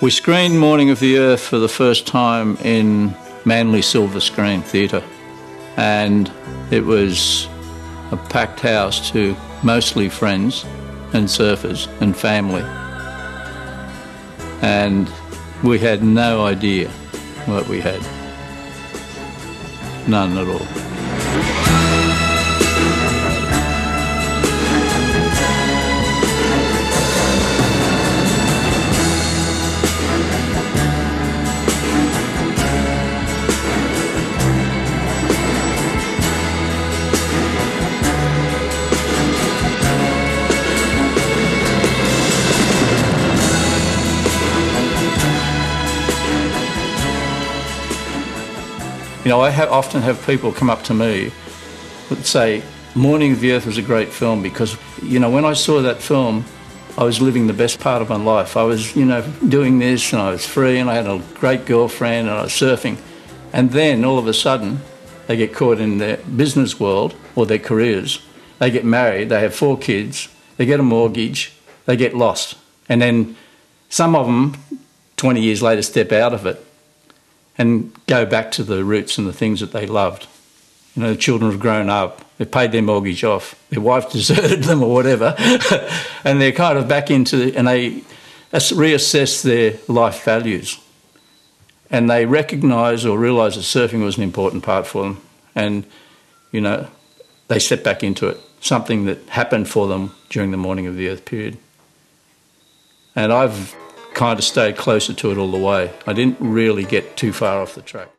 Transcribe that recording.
We screened Morning of the Earth for the first time in Manly Silver Screen Theatre, and it was a packed house to mostly friends and surfers and family. And we had no idea what we had. None at all. You know, I have, often have people come up to me and say, Morning of the Earth was a great film because, you know, when I saw that film, I was living the best part of my life. I was, you know, doing this and I was free and I had a great girlfriend and I was surfing. And then all of a sudden, they get caught in their business world or their careers. They get married, they have four kids, they get a mortgage, they get lost. And then some of them, 20 years later, step out of it and go back to the roots and the things that they loved. You know, the children have grown up, they've paid their mortgage off, their wife deserted them or whatever, and they're kind of back into, and they reassess their life values. And they recognise or realise that surfing was an important part for them. And, you know, they step back into it, something that happened for them during the Morning of the Earth period. And I've kind of stayed closer to it all the way. I didn't really get too far off the track.